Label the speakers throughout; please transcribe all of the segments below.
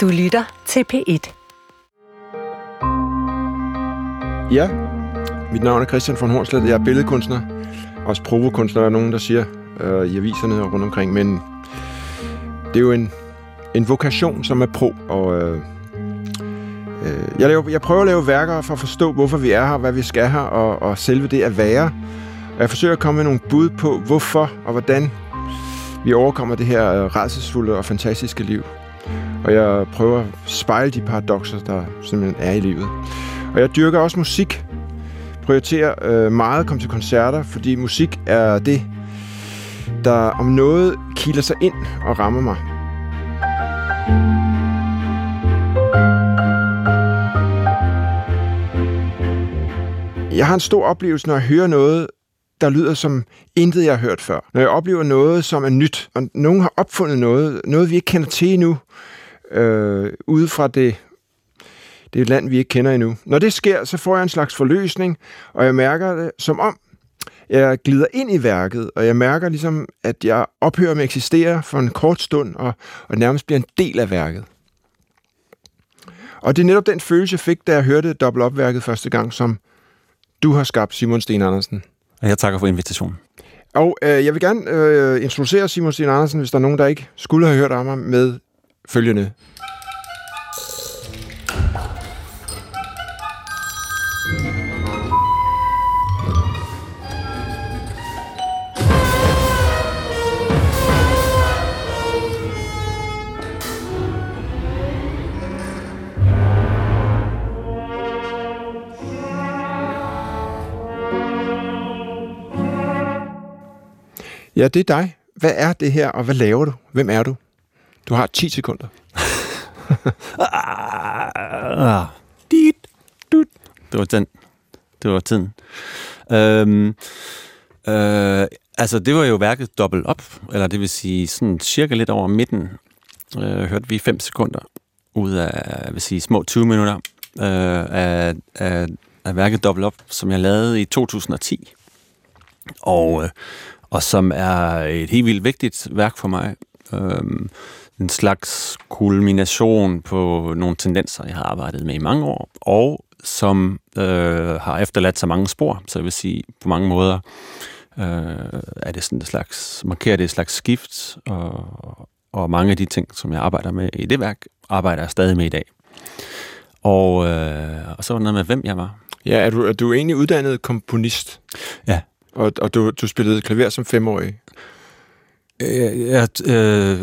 Speaker 1: Du lytter til P1.
Speaker 2: Ja, mit navn er Christian von Hornslet. Jeg er billedkunstner. Også provokunstner, er nogen, der siger øh, i aviserne og rundt omkring. Men det er jo en, en vokation, som er pro. Og, øh, øh, jeg, laver, jeg prøver at lave værker for at forstå, hvorfor vi er her, hvad vi skal her, og, og selve det at være. Og jeg forsøger at komme med nogle bud på, hvorfor og hvordan vi overkommer det her øh, redselsfulde og fantastiske liv. Og jeg prøver at spejle de paradoxer, der simpelthen er i livet. Og jeg dyrker også musik. Prioriterer øh, meget at komme til koncerter, fordi musik er det, der om noget kiler sig ind og rammer mig. Jeg har en stor oplevelse, når jeg hører noget, der lyder som intet, jeg har hørt før. Når jeg oplever noget, som er nyt, og nogen har opfundet noget, noget vi ikke kender til endnu, øh, ude fra det, det land, vi ikke kender endnu. Når det sker, så får jeg en slags forløsning, og jeg mærker det som om, jeg glider ind i værket, og jeg mærker ligesom, at jeg ophører med at eksistere for en kort stund, og, og nærmest bliver en del af værket. Og det er netop den følelse, jeg fik, da jeg hørte dobbelt opværket første gang, som du har skabt, Simon Sten Andersen.
Speaker 3: Og jeg takker for invitationen.
Speaker 2: Og øh, jeg vil gerne øh, introducere Simon Sten Andersen, hvis der er nogen, der ikke skulle have hørt om ham, med følgende. Ja, det er dig. Hvad er det her, og hvad laver du? Hvem er du? Du har 10 sekunder.
Speaker 3: Ah, dit, dut. Det var den. Det var tiden. Øhm, øh, altså, det var jo værket dobbelt op, eller det vil sige sådan cirka lidt over midten. Øh, hørte vi 5 sekunder ud af, jeg vil sige, små 20 minutter øh, af, af, af værket dobbelt op, som jeg lavede i 2010. Og, øh, og som er et helt vildt vigtigt værk for mig. øh, en slags kulmination på nogle tendenser, jeg har arbejdet med i mange år, og som øh, har efterladt så mange spor, så jeg vil sige, på mange måder øh, er det sådan et slags, markerer det et slags skift, og, og mange af de ting, som jeg arbejder med i det værk, arbejder jeg stadig med i dag. Og, øh, og så var det noget med, hvem jeg var.
Speaker 2: Ja, er du, er du egentlig uddannet komponist?
Speaker 3: Ja.
Speaker 2: Og, og du, du spillede klaver som femårig?
Speaker 3: Jeg, jeg, øh,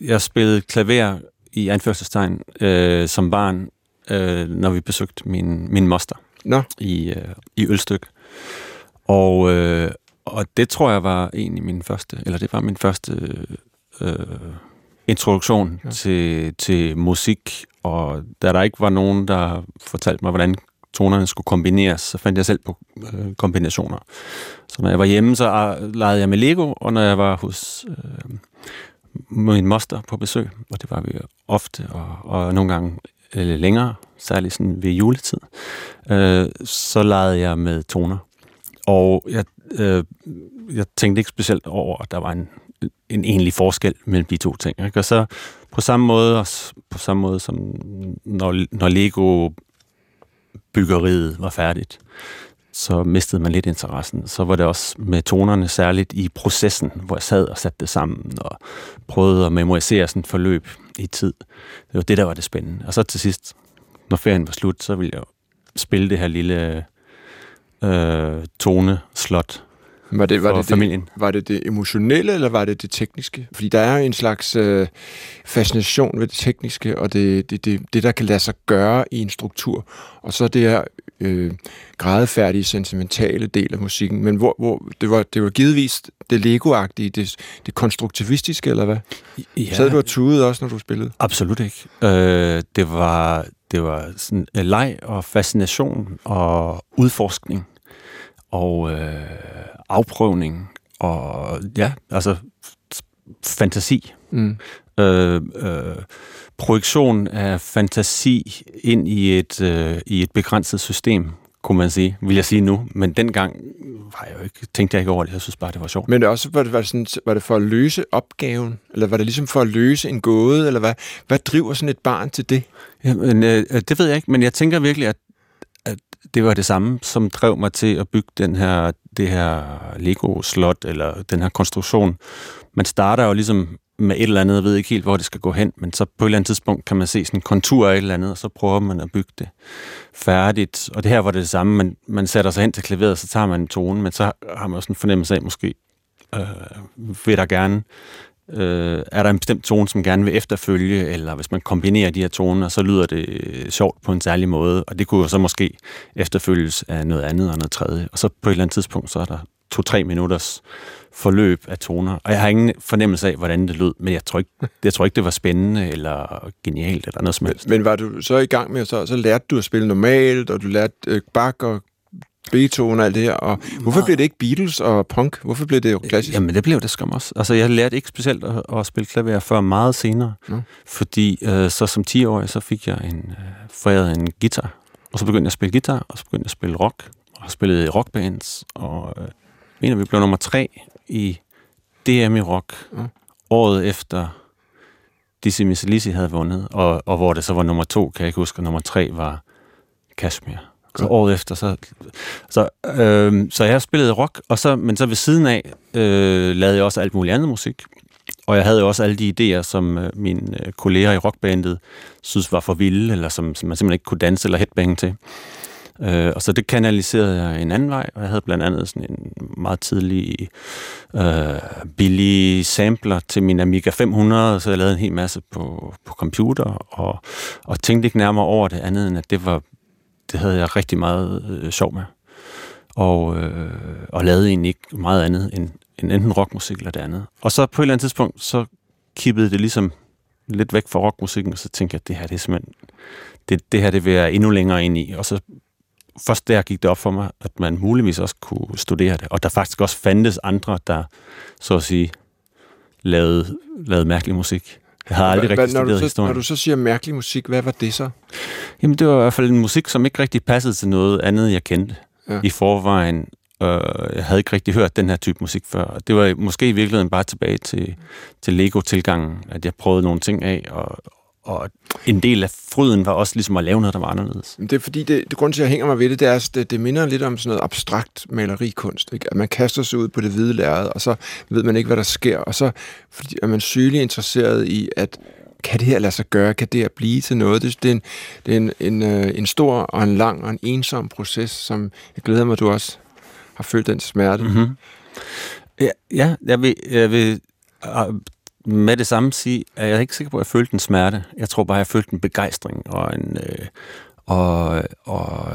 Speaker 3: jeg spillede klaver i anførselstegn øh, som barn, øh, når vi besøgte min, min moster
Speaker 2: Nå,
Speaker 3: i, øh, i Ølstyk. Og, øh, og det tror jeg var egentlig min første, eller det var min første øh, introduktion
Speaker 2: Ja.
Speaker 3: til, til musik, og da der ikke var nogen, der fortalte mig, hvordan tonerne skulle kombineres, så fandt jeg selv på øh, kombinationer. Så når jeg var hjemme, så øh, legede jeg med Lego, og når jeg var hos øh, min moster på besøg, og det var vi ofte, og, og nogle gange øh, længere, særligt sådan ved juletid, øh, så legede jeg med toner. Og jeg, øh, jeg tænkte ikke specielt over, at der var en, en egentlig forskel mellem de to ting. Ikke? Og så på samme måde, på samme måde som når, når Lego byggeriet var færdigt, så mistede man lidt interessen. Så var det også med tonerne særligt i processen, hvor jeg sad og satte det sammen og prøvede at memorisere sådan et forløb i tid. Det var det, der var det spændende. Og så til sidst, når ferien var slut, så ville jeg spille det her lille øh, toneslot
Speaker 2: var det, var
Speaker 3: for
Speaker 2: det, det,
Speaker 3: familien.
Speaker 2: var det det emotionelle, eller var det det tekniske? Fordi der er en slags øh, fascination ved det tekniske, og det, det, det, det, der kan lade sig gøre i en struktur. Og så det her øh, gradfærdige, sentimentale del af musikken. Men hvor, hvor det, var, det var givetvis det Lego-agtige, det, det konstruktivistiske, eller hvad?
Speaker 3: Ja,
Speaker 2: Sad du og tudede også, når du spillede?
Speaker 3: Absolut ikke. Øh, det var det var sådan en leg og fascination og udforskning og øh, afprøvning og ja, altså fantasi.
Speaker 2: Mm.
Speaker 3: Øh, øh, projektion af fantasi ind i et, øh, i et begrænset system kunne man sige, vil jeg sige nu. Men dengang var jeg jo ikke, tænkte jeg ikke over det. Jeg synes bare, det var sjovt.
Speaker 2: Men det også, var det, var, det sådan, var det for at løse opgaven? Eller var det ligesom for at løse en gåde? Eller hvad, hvad driver sådan et barn til det?
Speaker 3: Jamen, øh, det ved jeg ikke, men jeg tænker virkelig, at, at det var det samme, som drev mig til at bygge den her, det her Lego-slot, eller den her konstruktion. Man starter jo ligesom med et eller andet, og ved ikke helt, hvor det skal gå hen, men så på et eller andet tidspunkt kan man se sådan en kontur af et eller andet, og så prøver man at bygge det færdigt. Og det her var det det samme, man, man sætter sig hen til klaveret, så tager man en tone, men så har man også en fornemmelse af, måske øh, vil der gerne øh, er der en bestemt tone, som gerne vil efterfølge, eller hvis man kombinerer de her toner, så lyder det øh, sjovt på en særlig måde, og det kunne jo så måske efterfølges af noget andet og noget tredje. Og så på et eller andet tidspunkt, så er der to-tre minutters forløb af toner. Og jeg har ingen fornemmelse af, hvordan det lød, men jeg tror ikke, jeg tror ikke det var spændende eller genialt eller noget som helst.
Speaker 2: Men var du så i gang med, så, så lærte du at spille normalt, og du lærte øh, Bach og Beethoven og alt det her. Og hvorfor blev det ikke Beatles og punk? Hvorfor blev det jo klassisk?
Speaker 3: Jamen, det blev det skam også. Altså, jeg lærte ikke specielt at, at spille klaver før meget senere. Mm. Fordi øh, så som 10-årig, så fik jeg en, øh, foræret en guitar. Og så begyndte jeg at spille guitar, og så begyndte jeg at spille rock. Og spillede i rockbands. Og øh, mener, vi blev nummer tre i DM i rock. Mm. Året efter Dizzy Miss Lizzy havde vundet. Og, og hvor det så var nummer to, kan jeg ikke huske, og nummer tre var Kashmir. Så året efter, så... Så, øh, så jeg spillede rock, og så, men så ved siden af øh, lavede jeg også alt muligt andet musik. Og jeg havde jo også alle de idéer, som øh, mine øh, kolleger i rockbandet synes var for vilde, eller som, som man simpelthen ikke kunne danse eller headbang til. Øh, og så det kanaliserede jeg en anden vej, og jeg havde blandt andet sådan en meget tidlig øh, billig sampler til min Amiga 500, så jeg lavede en hel masse på, på computer, og, og tænkte ikke nærmere over det andet, end at det var det havde jeg rigtig meget øh, sjov med. Og, øh, og lavede egentlig ikke meget andet end, end enten rockmusik eller det andet. Og så på et eller andet tidspunkt, så kippede det ligesom lidt væk fra rockmusikken, og så tænkte jeg, at det her det er simpelthen, det, det her det vil jeg endnu længere ind i. Og så først der gik det op for mig, at man muligvis også kunne studere det, og der faktisk også fandtes andre, der så at sige lavede, lavede mærkelig musik. Jeg har aldrig rigtig
Speaker 2: når
Speaker 3: studeret
Speaker 2: så,
Speaker 3: historien.
Speaker 2: Når du så siger mærkelig musik, hvad var det så?
Speaker 3: Jamen, det var i hvert fald en musik, som ikke rigtig passede til noget andet, jeg kendte ja. i forvejen. Øh, jeg havde ikke rigtig hørt den her type musik før. Det var måske i virkeligheden bare tilbage til, til Lego-tilgangen, at jeg prøvede nogle ting af, og, og en del af fryden var også ligesom at lave noget, der var anderledes.
Speaker 2: Det er fordi, det, det grund til, at jeg hænger mig ved det, det er, at det, det minder lidt om sådan noget abstrakt malerikunst. Ikke? At man kaster sig ud på det hvide lærred, og så ved man ikke, hvad der sker. Og så fordi, er man sygelig interesseret i, at kan det her lade sig gøre? Kan det her blive til noget? Det, det er, en, det er en, en, øh, en stor og en lang og en ensom proces, som jeg glæder mig, at du også har følt den smerte.
Speaker 3: Mm-hmm. Ja, ja jeg vil, jeg vil med det samme sige, at jeg er ikke sikker på, at jeg følte en smerte. Jeg tror bare, at jeg følte en begejstring og en... Øh, og, og,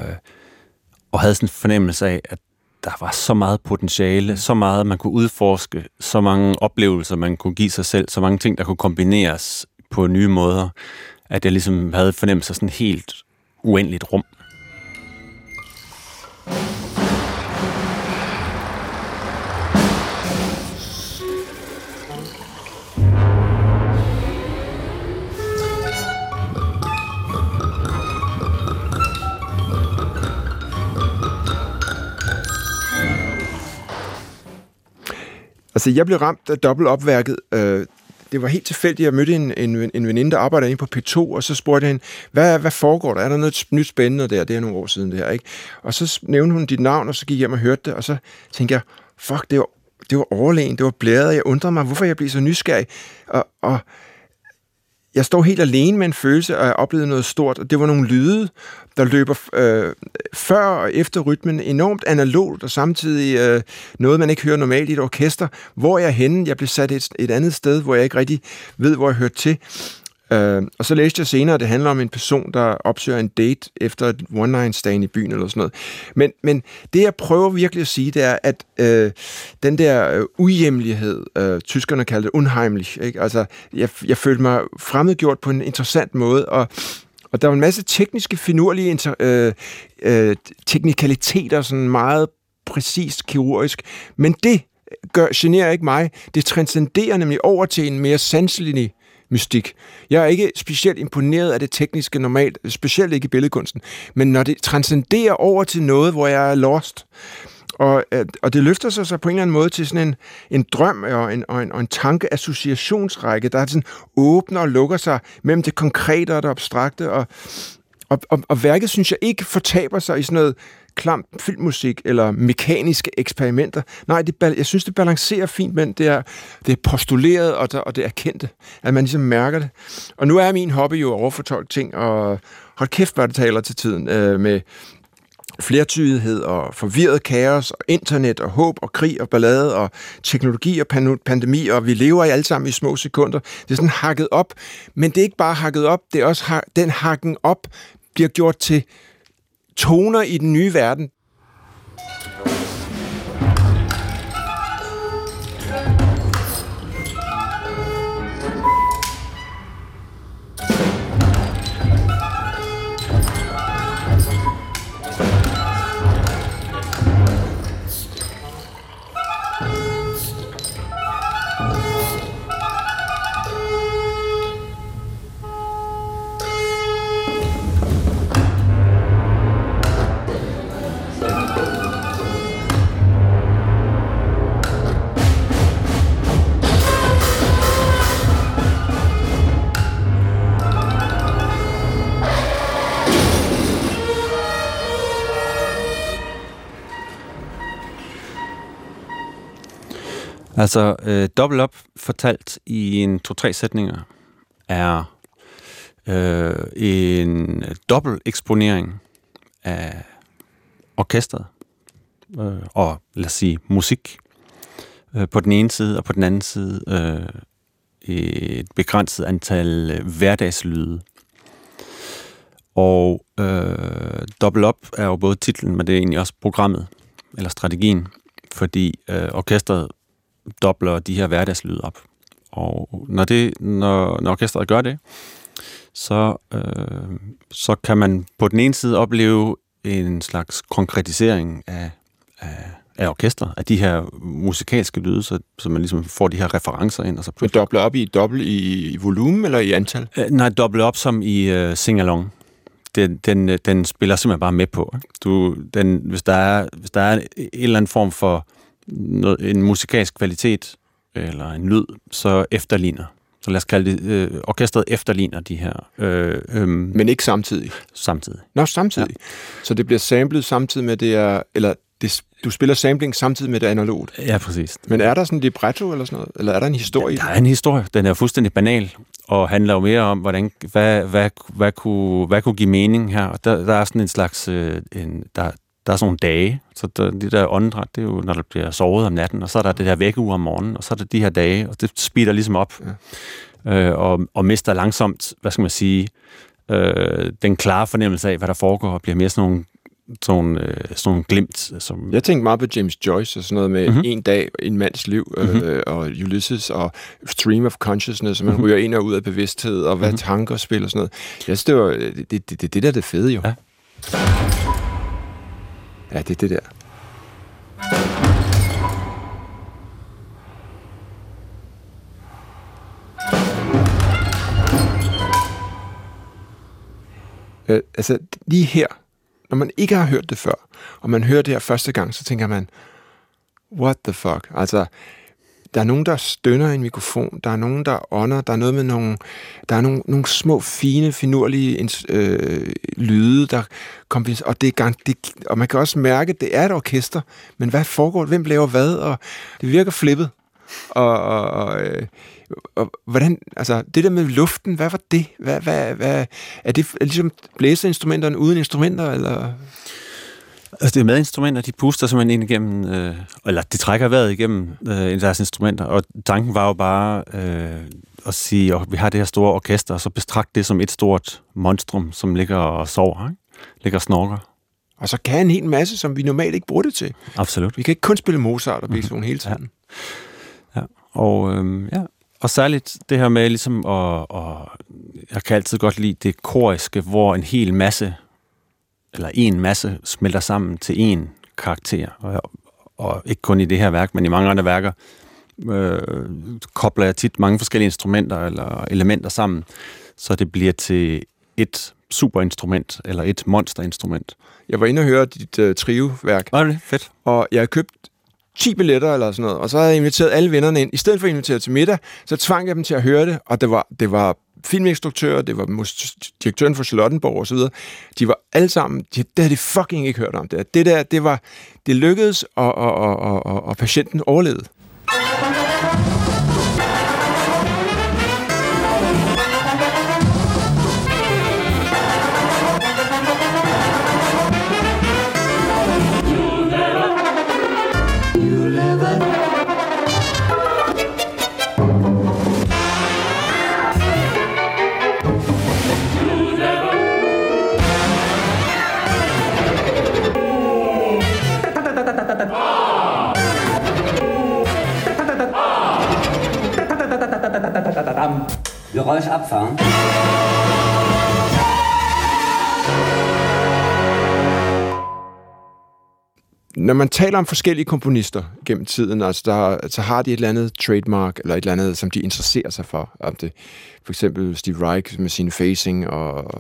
Speaker 3: og havde sådan en fornemmelse af, at der var så meget potentiale, så meget man kunne udforske, så mange oplevelser, man kunne give sig selv, så mange ting, der kunne kombineres på nye måder, at jeg ligesom havde fornemmelse af sådan helt uendeligt rum.
Speaker 2: Altså, jeg blev ramt af dobbeltopværket. Øh, det var helt tilfældigt. Jeg mødte en, en, en veninde, der arbejder inde på P2, og så spurgte jeg hende, hvad, hvad foregår der? Er der noget nyt spændende der? Det er nogle år siden det her, ikke? Og så nævnte hun dit navn, og så gik jeg hjem og hørte det, og så tænkte jeg, fuck, det var, det var overlegen, det var blæret. Jeg undrede mig, hvorfor jeg blev så nysgerrig. Og, og jeg står helt alene med en følelse, og jeg oplevede noget stort, og det var nogle lyde, der løber øh, før og efter rytmen, enormt analogt, og samtidig øh, noget, man ikke hører normalt i et orkester. Hvor jeg er henne? Jeg blev sat et, et andet sted, hvor jeg ikke rigtig ved, hvor jeg hørte til. Uh, og så læste jeg senere, at det handler om en person, der opsøger en date efter et one-night stand i byen eller sådan noget. Men, men det, jeg prøver virkelig at sige, det er, at øh, den der uh, ujemmelighed, øh, tyskerne kalder det unheimlich, ikke? altså jeg, jeg følte mig fremmedgjort på en interessant måde, og og der var en masse tekniske, finurlige inter, øh, øh, teknikaliteter, sådan meget præcist kirurgisk. Men det gør, generer ikke mig. Det transcenderer nemlig over til en mere sanselig mystik. Jeg er ikke specielt imponeret af det tekniske normalt, specielt ikke i billedkunsten, men når det transcenderer over til noget, hvor jeg er lost, og, øh, og det løfter sig så på en eller anden måde til sådan en, en drøm og en, og en, og en tankeassociationsrække, der sådan åbner og lukker sig mellem det konkrete og det abstrakte, og, og, og, og værket, synes jeg, ikke fortaber sig i sådan noget klam filmmusik eller mekaniske eksperimenter. Nej, det, jeg synes, det balancerer fint, men det er, det er postuleret, og, der, og det er kendte, at man ligesom mærker det. Og nu er min hobby jo at overfortolke ting, og hold kæft, hvad det taler til tiden øh, med flertydighed og forvirret kaos og internet og håb og krig og ballade og teknologi og pandemi, og vi lever i alle sammen i små sekunder. Det er sådan hakket op, men det er ikke bare hakket op, det er også den hakken op bliver gjort til toner i den nye verden.
Speaker 3: Altså, øh, Double Up fortalt i en to-tre sætninger er øh, en dobbelt eksponering af orkestret øh, og lad os sige musik øh, på den ene side, og på den anden side øh, et begrænset antal øh, hverdagslyde. Og øh, Double Up er jo både titlen, men det er egentlig også programmet, eller strategien, fordi øh, orkestret dobler de her hverdagslyde op. Og når, det, når, når orkestret gør det, så, øh, så kan man på den ene side opleve en slags konkretisering af, af, af orkestret, af de her musikalske lyde, så, så man ligesom får de her referencer ind. Og så
Speaker 2: pludselig... doble op i dobbelt i, i volumen eller i antal?
Speaker 3: Øh, nej, doble op som i uh, sing-along. Den, den, den spiller simpelthen bare med på. Du, den, hvis, der er, hvis der er en eller anden form for noget, en musikalsk kvalitet eller en lyd, så efterligner. Så lad os kalde det, øh, orkestret efterligner de her. Øh,
Speaker 2: øh, Men ikke samtidig?
Speaker 3: Samtidig.
Speaker 2: Nå, samtidig. Ja. Så det bliver samlet samtidig med det er, eller det, du spiller sampling samtidig med det analogt?
Speaker 3: Ja, præcis.
Speaker 2: Men er der sådan en libretto eller sådan noget? Eller er der en historie?
Speaker 3: Der, der er en historie. Den er fuldstændig banal og handler jo mere om, hvordan, hvad, hvad, hvad, kunne, hvad kunne give mening her. Og der, der er sådan en slags, øh, en, der, der er sådan nogle dage, så der, det der åndedræt, det er jo, når der bliver sovet om natten, og så er der det der vækkeuge om morgenen, og så er der de her dage, og det speeder ligesom op, ja. øh, og, og mister langsomt, hvad skal man sige, øh, den klare fornemmelse af, hvad der foregår, og bliver mere sådan nogle sådan, øh, sådan nogle glimt. Som...
Speaker 2: Jeg tænkte meget på James Joyce og sådan noget med mm-hmm. en dag, en mands liv, mm-hmm. øh, og Ulysses og Stream of Consciousness, og man mm-hmm. ryger ind og ud af bevidsthed, og hvad mm-hmm. tanker spiller og sådan noget. Jeg synes, det var det, det, det, det der er det fede jo. Ja. Ja, det er det der. Øh, altså, lige her, når man ikke har hørt det før, og man hører det her første gang, så tænker man, what the fuck? Altså, der er nogen, der stønner i en mikrofon, der er nogen, der ånder, der er noget med nogle, der er nogle, nogle små, fine, finurlige øh, lyde, der kommer, og, det er gang, det, og man kan også mærke, at det er et orkester, men hvad foregår, hvem laver hvad, og det virker flippet. Og, og, og, øh, og hvordan, altså det der med luften, hvad var det? Hvad, hvad, hvad, er det ligesom blæseinstrumenterne uden instrumenter, eller...
Speaker 3: Altså, det er medinstrumenter, de puster simpelthen ind igennem, øh, eller de trækker vejret igennem øh, deres instrumenter, og tanken var jo bare øh, at sige, at vi har det her store orkester, og så bestragte det som et stort monstrum, som ligger og sover, ikke? ligger og snorker.
Speaker 2: Og så kan en hel masse, som vi normalt ikke bruger det til.
Speaker 3: Absolut.
Speaker 2: Vi kan ikke kun spille Mozart og Beethoven mm-hmm. hele tiden.
Speaker 3: Ja. ja. Og, øh, ja. og særligt det her med ligesom at, at, jeg kan altid godt lide det koriske, hvor en hel masse eller en masse smelter sammen til en karakter. Og, og ikke kun i det her værk, men i mange andre værker, øh, kobler jeg tit mange forskellige instrumenter eller elementer sammen, så det bliver til et superinstrument eller et monsterinstrument.
Speaker 2: Jeg var inde og høre dit uh, trio-værk.
Speaker 3: Var det fedt?
Speaker 2: Og jeg har købt 10 billetter eller sådan noget, og så havde jeg inviteret alle vennerne ind. I stedet for at invitere til middag, så tvang jeg dem til at høre det, og det var, det var filminstruktører, det var direktøren for Charlottenborg og så videre. De var alle sammen, de, det havde de fucking ikke hørt om. Det, det der, det var, det lykkedes, og, og, og, og, og patienten overlevede. Når man taler om forskellige komponister gennem tiden, altså der, så har de et eller andet trademark, eller et eller andet, som de interesserer sig for. Om det for eksempel Steve Reich med sin facing, og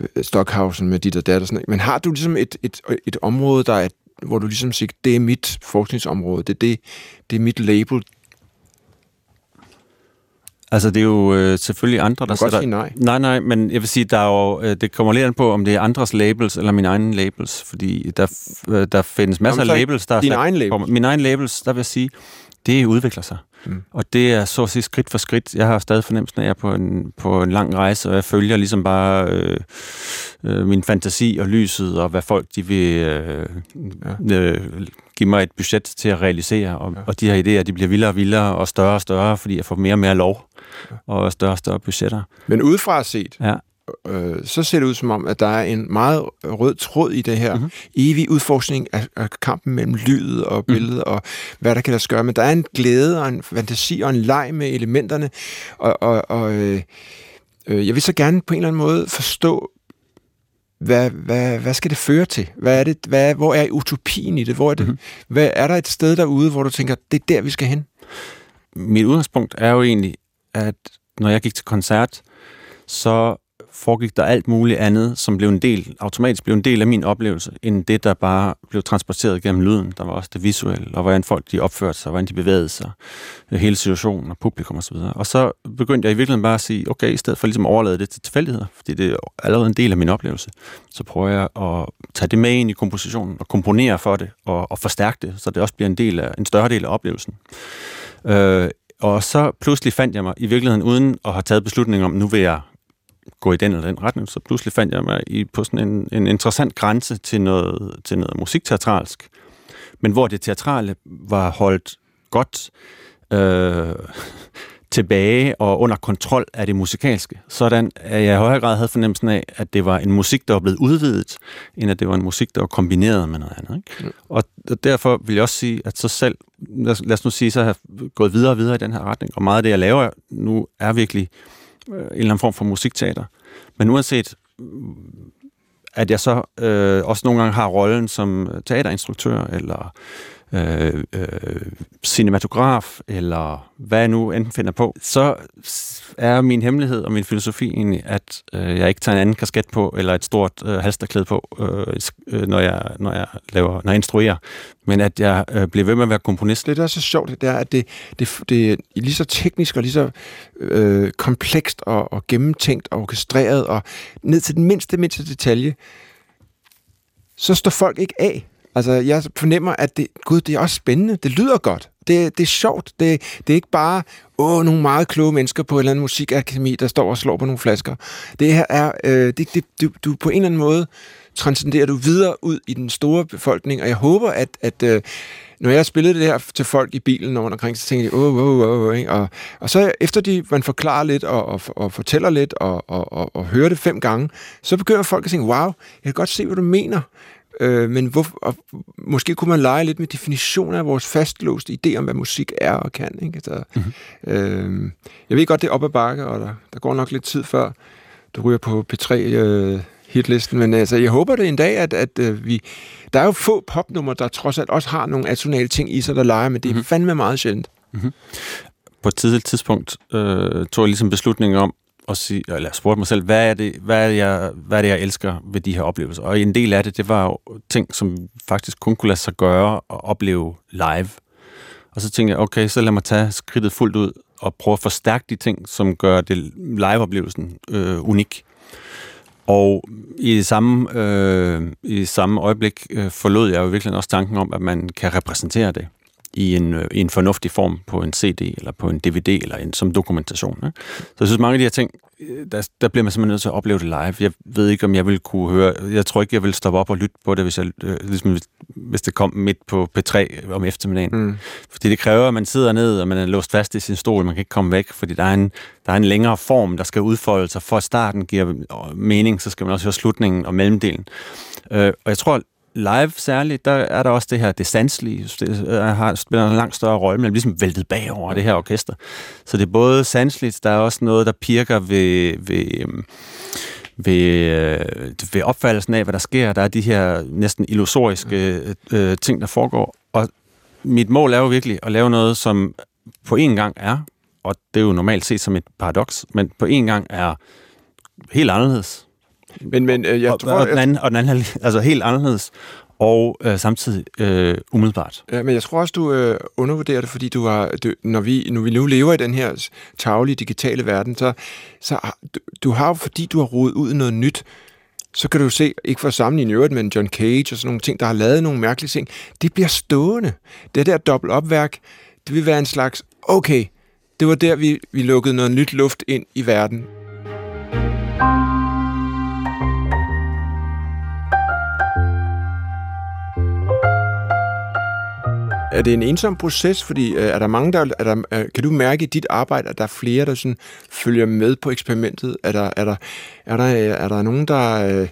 Speaker 2: øh, Stockhausen med dit og dat og sådan noget. Men har du ligesom et, et, et område, der er, hvor du ligesom siger, det er mit forskningsområde, det er, det, det er mit label,
Speaker 3: Altså, det er jo øh, selvfølgelig andre, der
Speaker 2: sætter... nej.
Speaker 3: Nej, nej, men jeg vil sige, der er jo, øh, det kommer lidt an på, om det er andres labels eller mine egne labels, fordi der, øh, der findes masser
Speaker 2: Jamen,
Speaker 3: af labels, der
Speaker 2: Dine egne labels?
Speaker 3: Mine egne labels, der vil jeg sige, det udvikler sig. Mm. Og det er så at sige skridt for skridt. Jeg har stadig fornemmelsen af, at jeg er på en, på en lang rejse, og jeg følger ligesom bare øh, øh, min fantasi og lyset, og hvad folk de vil øh, ja. øh, give mig et budget til at realisere. Og, ja. og de her idéer, de bliver vildere og vildere og større og større, fordi jeg får mere og mere lov og større og større budgetter.
Speaker 2: Men udefra set,
Speaker 3: ja.
Speaker 2: øh, så ser det ud som om, at der er en meget rød tråd i det her mm-hmm. evige udforskning af, af kampen mellem lyd og mhm. billede mm. og hvad der kan lade gøre. Men der er en glæde og en fantasi og en leg med elementerne. Og, og, og øh, øh, jeg vil så gerne på en eller anden måde forstå, hvad, hvad, hvad skal det føre til? Hvad er det, hvad, hvor er utopien i det? Hvor er, det, mm-hmm. hvad, er der et sted derude, hvor du tænker, det er der, vi skal hen?
Speaker 3: Mit udgangspunkt er jo egentlig, at når jeg gik til koncert, så foregik der alt muligt andet, som blev en del, automatisk blev en del af min oplevelse, end det, der bare blev transporteret gennem lyden. Der var også det visuelle, og hvordan folk de opførte sig, hvordan de bevægede sig, hele situationen og publikum osv. Og, og så begyndte jeg i virkeligheden bare at sige, okay, i stedet for ligesom at overlade det til tilfældigheder, fordi det er allerede en del af min oplevelse, så prøver jeg at tage det med ind i kompositionen og komponere for det og, og forstærke det, så det også bliver en, del af, en større del af oplevelsen. Øh, og så pludselig fandt jeg mig, i virkeligheden uden at have taget beslutning om, nu vil jeg gå i den eller den retning, så pludselig fandt jeg mig i, på sådan en, en interessant grænse til noget, til noget musikteatralsk, men hvor det teatrale var holdt godt øh, tilbage og under kontrol af det musikalske. Sådan at jeg i højere grad havde fornemmelsen af, at det var en musik, der var blevet udvidet, end at det var en musik, der var kombineret med noget andet. Ikke? Mm. Og derfor vil jeg også sige, at så selv, lad os nu sige, så har jeg gået videre og videre i den her retning, og meget af det, jeg laver nu, er virkelig øh, en eller anden form for musikteater. Men uanset at jeg så øh, også nogle gange har rollen som teaterinstruktør, eller øh, øh, cinematograf, eller hvad jeg nu enten finder på, så er min hemmelighed og min filosofi egentlig, at øh, jeg ikke tager en anden kasket på, eller et stort øh, halsterklæde på, øh, øh, når, jeg, når, jeg laver, når jeg instruerer, men at jeg øh, bliver ved med at være komponist.
Speaker 2: Det, der er så sjovt, det er, at det, det, det er lige så teknisk og lige så øh, komplekst og, og gennemtænkt og orkestreret, og ned til den mindste, mindste detalje, så står folk ikke af. Altså, jeg fornemmer, at det, gud, det er også spændende. Det lyder godt. Det, det er sjovt. Det, det er ikke bare åh, nogle meget kloge mennesker på et eller andet musikakademi, der står og slår på nogle flasker. Det her er, øh, det, det, du, du på en eller anden måde transcenderer du videre ud i den store befolkning, og jeg håber, at, at øh, når jeg spillede det her til folk i bilen og omkring, så tænkte de, åh, åh, åh, åh, og, og så efter de, man forklarer lidt og, og, og fortæller lidt og, og, og, og hører det fem gange, så begynder folk at tænke, wow, jeg kan godt se, hvad du mener. Øh, men hvor, og måske kunne man lege lidt med definitioner af vores fastlåste idé om, hvad musik er og kan. Ikke? Altså, mm-hmm. øh, jeg ved godt, det er op ad bakke, og der, der går nok lidt tid før du ryger på P3 øh, hitlisten, men altså, jeg håber det en dag, at, at øh, vi... Der er jo få popnummer, der trods alt også har nogle atonale ting i sig, der leger, men det er mm-hmm. fandme meget sjældent.
Speaker 3: Mm-hmm. På et tidligt tidspunkt øh, tog jeg ligesom beslutningen om at sige, eller spurgte mig selv, hvad er, det, hvad, er det, jeg, hvad er det, jeg elsker ved de her oplevelser? Og en del af det, det var jo ting, som faktisk kun kunne lade sig gøre og opleve live. Og så tænkte jeg, okay, så lad mig tage skridtet fuldt ud og prøve at forstærke de ting, som gør det live-oplevelsen øh, unik. Og i det samme, øh, i samme øjeblik øh, forlod jeg jo virkelig også tanken om, at man kan repræsentere det i en, øh, i en fornuftig form på en CD eller på en DVD eller en, som dokumentation. Ikke? Så jeg synes, mange af de her ting, øh, der, der bliver man simpelthen nødt til at opleve det live. Jeg ved ikke, om jeg vil kunne høre... Jeg tror ikke, jeg vil stoppe op og lytte på det, hvis, jeg, øh, ligesom, hvis det kom midt på P3 om eftermiddagen. Mm. Fordi det kræver, at man sidder ned, og man er låst fast i sin stol. Man kan ikke komme væk, fordi der er en, der er en længere form, der skal udfolde sig. For at starten giver mening, så skal man også høre slutningen og mellemdelen. Øh, og jeg tror, live særligt, der er der også det her, det sanselige, det har, spiller en langt større rolle, men ligesom væltet bagover det her orkester. Så det er både sanseligt, der er også noget, der pirker ved, ved, øhm, ved, øh, ved opfattelsen af, hvad der sker. Der er de her næsten illusoriske øh, ting, der foregår. Og mit mål er jo virkelig at lave noget, som på en gang er, og det er jo normalt set som et paradoks, men på en gang er helt anderledes
Speaker 2: men, men øh, jeg
Speaker 3: og,
Speaker 2: tror...
Speaker 3: Og den anden, og den anden altså helt anderledes, og øh, samtidig øh, umiddelbart.
Speaker 2: Ja, men jeg tror også, du øh, undervurderer det, fordi du har, du, når, vi, når vi nu lever i den her taglige digitale verden, så, så du, du har fordi du har rodet ud noget nyt, så kan du se, ikke for at sammenligne øvrigt med John Cage og sådan nogle ting, der har lavet nogle mærkelige ting, det bliver stående. Det der dobbelt opværk, det vil være en slags, okay, det var der, vi, vi lukkede noget nyt luft ind i verden. Er det en ensom proces? Fordi øh, er der mange, der, er der, er, kan du mærke i dit arbejde, at der er flere, der sådan følger med på eksperimentet? Er der, er der, er der, er der nogen, der øh,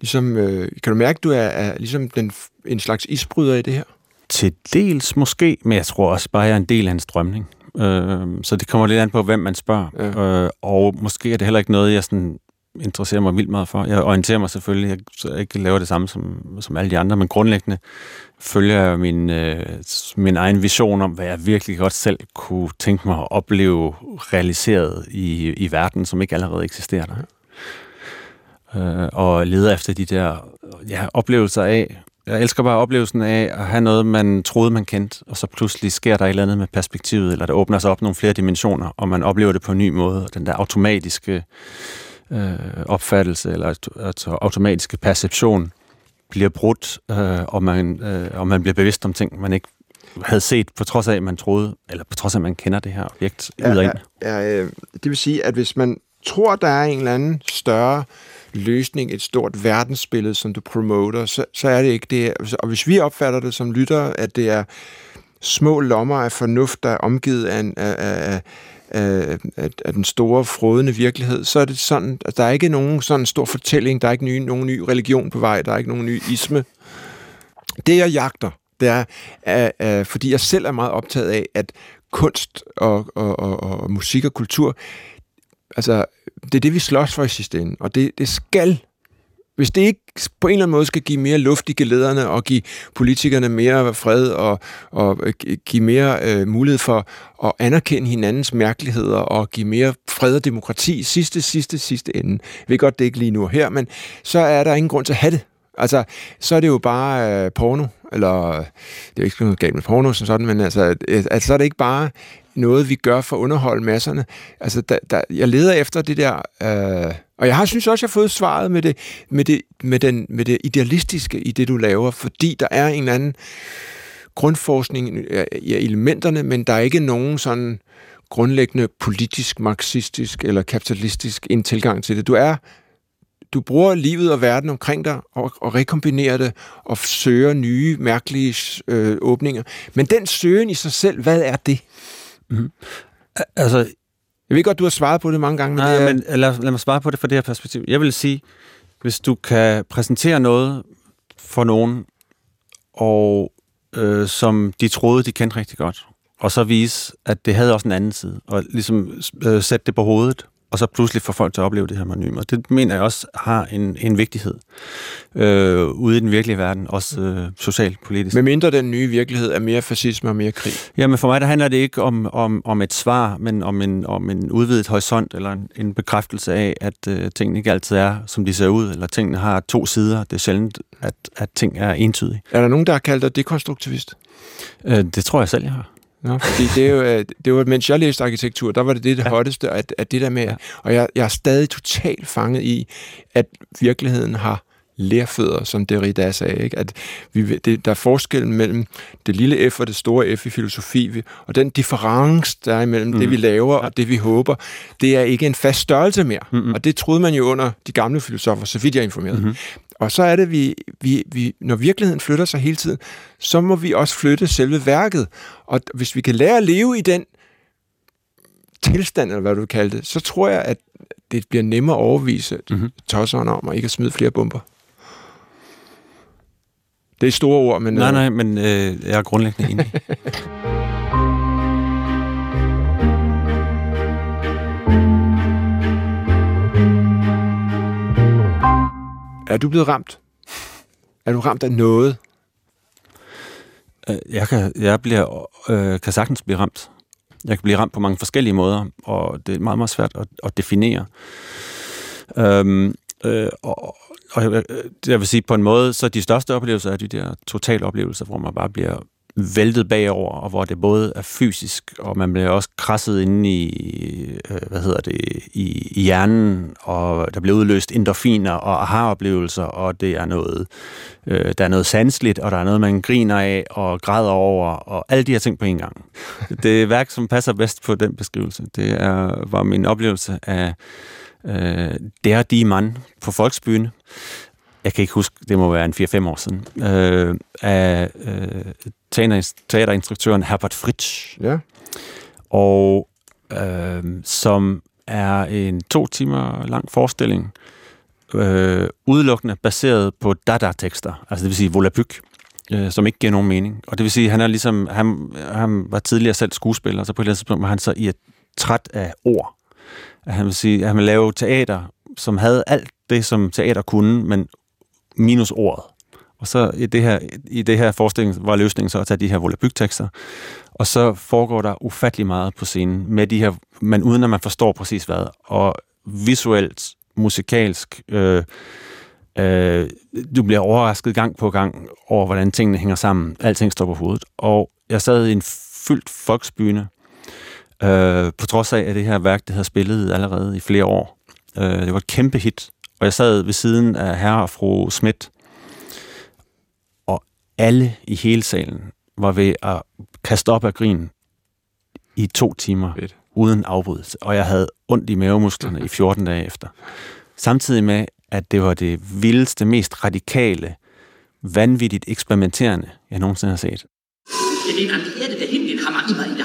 Speaker 2: ligesom, øh, kan du mærke, at du er, er ligesom den, en slags isbryder i det her?
Speaker 3: Til dels måske, men jeg tror også bare, at jeg er en del af en strømning. Øh, så det kommer lidt an på, hvem man spørger. Ja. Øh, og måske er det heller ikke noget, jeg sådan interesserer mig vildt meget for. Jeg orienterer mig selvfølgelig, jeg, så jeg ikke laver det samme som, som alle de andre, men grundlæggende følger jeg min, øh, min egen vision om, hvad jeg virkelig godt selv kunne tænke mig at opleve realiseret i, i verden, som ikke allerede eksisterer der. Øh, og leder efter de der ja, oplevelser af, jeg elsker bare oplevelsen af at have noget, man troede, man kendte, og så pludselig sker der et eller andet med perspektivet, eller der åbner sig op nogle flere dimensioner, og man oplever det på en ny måde, og den der automatiske øh, opfattelse eller altså automatiske perception bliver brudt, øh, og, man, øh, og man bliver bevidst om ting, man ikke havde set, på trods af, at man troede, eller på trods af, at man kender det her objekt
Speaker 2: ja,
Speaker 3: ud og ind.
Speaker 2: Ja, ja, øh, det vil sige, at hvis man tror, der er en eller anden større løsning, et stort verdensbillede, som du promoter, så, så er det ikke det. Og hvis vi opfatter det som lytter, at det er små lommer af fornuft, der er omgivet af, en, af, af, øh, af, den store, frodende virkelighed, så er det sådan, at der er ikke nogen sådan stor fortælling, der er ikke ny, nogen ny religion på vej, der er ikke nogen ny isme. Det, jeg jagter, det er, at, at, fordi jeg selv er meget optaget af, at kunst og, og, og, og musik og kultur, altså, det er det, vi slås for i sidste ende, og det, det skal hvis det ikke på en eller anden måde skal give mere luft i gelederne og give politikerne mere fred og, og øh, give mere øh, mulighed for at anerkende hinandens mærkeligheder og give mere fred og demokrati i sidste, sidste, sidste ende. Jeg ved godt, det er ikke lige nu her, men så er der ingen grund til at have det. Altså, så er det jo bare øh, porno, eller øh, det er jo ikke noget galt med porno som sådan, men altså, øh, altså, så er det ikke bare noget, vi gør for at underholde masserne. Altså, der, der, jeg leder efter det der... Øh, og jeg har synes også, jeg har fået svaret med det, med, det, med, den, med det idealistiske i det, du laver, fordi der er en anden grundforskning i elementerne, men der er ikke nogen sådan grundlæggende politisk, marxistisk eller kapitalistisk en tilgang til det. Du er du bruger livet og verden omkring dig og, og rekombinerer det og søger nye, mærkelige øh, åbninger. Men den søgen i sig selv, hvad er det?
Speaker 3: Mm. Altså,
Speaker 2: jeg ved godt, du har svaret på det mange gange.
Speaker 3: Men nej, det er... men lad, lad mig svare på det fra det her perspektiv. Jeg vil sige, hvis du kan præsentere noget for nogen, og øh, som de troede, de kendte rigtig godt, og så vise, at det havde også en anden side, og ligesom øh, sætte det på hovedet, og så pludselig får folk til at opleve det her med ny mad. Det mener jeg også har en, en vigtighed øh, ude i den virkelige verden, også øh, socialpolitisk.
Speaker 2: Med mindre den nye virkelighed er mere fascisme og mere krig.
Speaker 3: Jamen for mig der handler det ikke om, om, om et svar, men om en, om en udvidet horisont, eller en, en bekræftelse af, at øh, tingene ikke altid er, som de ser ud, eller tingene har to sider. Det er sjældent, at, at ting er entydige.
Speaker 2: Er der nogen, der har kaldt dig dekonstruktivist?
Speaker 3: Øh, det tror jeg selv, jeg har.
Speaker 2: Nå, fordi det, er jo, øh, det var, mens jeg læste arkitektur, der var det det, det ja. hotteste, at, at det der med, og jeg, jeg er stadig totalt fanget i, at virkeligheden har lærfødder, som Derrida sagde. Ikke? At vi, det, der er forskellen mellem det lille F og det store F i filosofi, og den difference, der er imellem mm. det, vi laver ja. og det, vi håber, det er ikke en fast størrelse mere. Mm-hmm. Og det troede man jo under de gamle filosofer, så vidt jeg er informeret. Mm-hmm. Og så er det, vi, vi, vi, når virkeligheden flytter sig hele tiden, så må vi også flytte selve værket. Og hvis vi kan lære at leve i den tilstand, eller hvad du kalder det, så tror jeg, at det bliver nemmere at overvise mm-hmm. tosserne om at ikke at smide flere bomber. Det er store ord, men...
Speaker 3: Nej, øh... nej, men øh, jeg er grundlæggende enig.
Speaker 2: er du blevet ramt? Er du ramt af noget?
Speaker 3: Øh, jeg, kan, jeg bliver, øh, kan sagtens blive ramt. Jeg kan blive ramt på mange forskellige måder, og det er meget, meget svært at, at definere. Øhm, øh, og, og jeg, jeg vil sige, på en måde, så de største oplevelser er de der totale oplevelser, hvor man bare bliver væltet bagover, og hvor det både er fysisk, og man bliver også krasset inde i, øh, hvad hedder det, i, i hjernen, og der bliver udløst endorfiner og aha-oplevelser, og det er noget, øh, der er noget sansligt, og der er noget, man griner af og græder over, og alle de her ting på en gang. Det værk, som passer bedst på den beskrivelse, det er, var min oplevelse af øh, Der Die Mann på Folksbyen, jeg kan ikke huske, det må være en 4-5 år siden, øh, af øh, teaterinstruktøren Herbert Fritsch.
Speaker 2: Ja.
Speaker 3: Og øh, som er en to timer lang forestilling, øh, udelukkende baseret på Dada-tekster, altså det vil sige volapyk, øh, som ikke giver nogen mening. Og det vil sige, han er ligesom, han, han var tidligere selv skuespiller, så på et eller andet tidspunkt var han så i et træt af ord. At han vil sige, at han vil lave teater, som havde alt det, som teater kunne, men minus ordet. Og så i det her, i det her forestilling var løsningen så at tage de her volapyktekster, og så foregår der ufattelig meget på scenen, med de her, men uden at man forstår præcis hvad. Og visuelt, musikalsk, øh, øh, du bliver overrasket gang på gang over, hvordan tingene hænger sammen. Alting står på hovedet. Og jeg sad i en fyldt folksbyne, øh, på trods af, at det her værk, det havde spillet allerede i flere år. Øh, det var et kæmpe hit, og jeg sad ved siden af herre og fru Schmidt, og alle i hele salen var ved at kaste op af grin i to timer, Fedt. uden afbrydelse. Og jeg havde ondt i mavemusklerne i 14 dage efter. Samtidig med, at det var det vildeste, mest radikale, vanvittigt eksperimenterende, jeg nogensinde har set.
Speaker 1: Lehnen an die Erde, der hin, den Hammer immer in der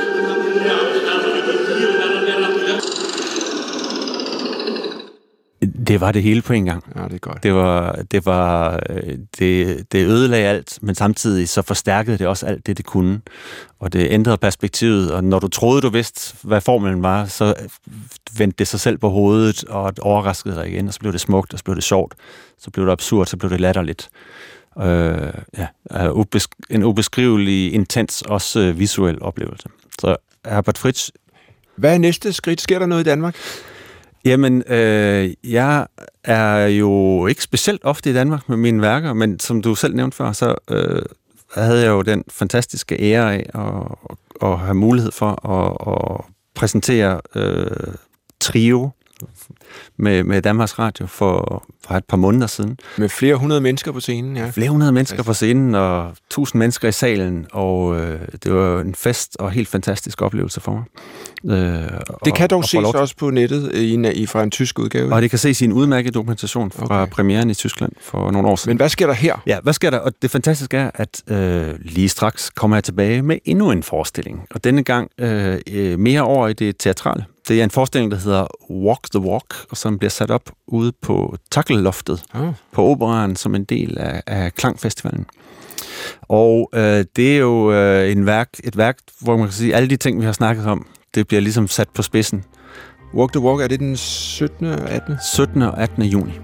Speaker 3: Det var det hele på en gang.
Speaker 2: Ja, det er godt.
Speaker 3: Det var, det var, øh, det, det ødelagde alt, men samtidig så forstærkede det også alt det, det kunne. Og det ændrede perspektivet, og når du troede, du vidste, hvad formelen var, så vendte det sig selv på hovedet, og overraskede dig igen, og så blev det smukt, og så blev det sjovt, så blev det absurd, så blev det latterligt. Øh, ja, en ubeskrivelig, intens, også øh, visuel oplevelse. Så Herbert Fritz...
Speaker 2: Hvad er næste skridt? Sker der noget i Danmark?
Speaker 3: Jamen, øh, jeg er jo ikke specielt ofte i Danmark med mine værker, men som du selv nævnte før, så øh, havde jeg jo den fantastiske ære af at, at have mulighed for at, at præsentere øh, Trio med, med Danmarks Radio for, for et par måneder siden.
Speaker 2: Med flere hundrede mennesker på scenen, ja.
Speaker 3: Flere hundrede mennesker på scenen, og tusind mennesker i salen, og øh, det var en fest og helt fantastisk oplevelse for mig.
Speaker 2: Øh, det kan dog og ses også på nettet i, en, i, fra en tysk udgave.
Speaker 3: Og det kan ses i en udmærket dokumentation fra okay. premieren i Tyskland for nogle år siden.
Speaker 2: Men hvad sker der her?
Speaker 3: Ja, hvad sker der? Og det fantastiske er, at øh, lige straks kommer jeg tilbage med endnu en forestilling. Og denne gang øh, mere over i det teatrale. Det er en forestilling, der hedder Walk the Walk, som bliver sat op ude på takkelloftet
Speaker 2: Oh.
Speaker 3: på operan som en del af, af Klangfestivalen. Og øh, det er jo øh, en værk, et værk, hvor man kan sige, at alle de ting, vi har snakket om, det bliver ligesom sat på spidsen.
Speaker 2: Walk the Walk, er det den 17. og 18.
Speaker 3: 17. og 18. juni.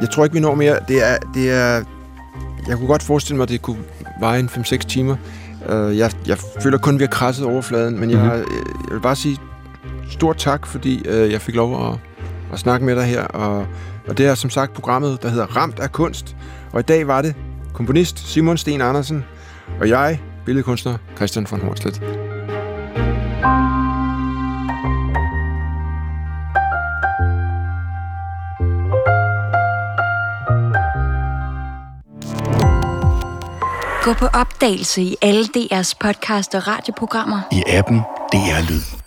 Speaker 2: Jeg tror ikke, vi når mere. Det er, det er, jeg kunne godt forestille mig, at det kunne veje en 5-6 timer. Uh, jeg, jeg føler kun, at vi har krasset overfladen, men jeg,
Speaker 3: Mhm.
Speaker 2: jeg vil bare sige stort tak, fordi uh, jeg fik lov at, at snakke med dig her. Og, og det er som sagt programmet, der hedder Ramt af kunst. Og i dag var det komponist Simon Sten Andersen, og jeg, billedkunstner Christian von Hornslet.
Speaker 4: Gå på opdagelse i alle DR's podcast og radioprogrammer.
Speaker 5: I appen DR Lyd.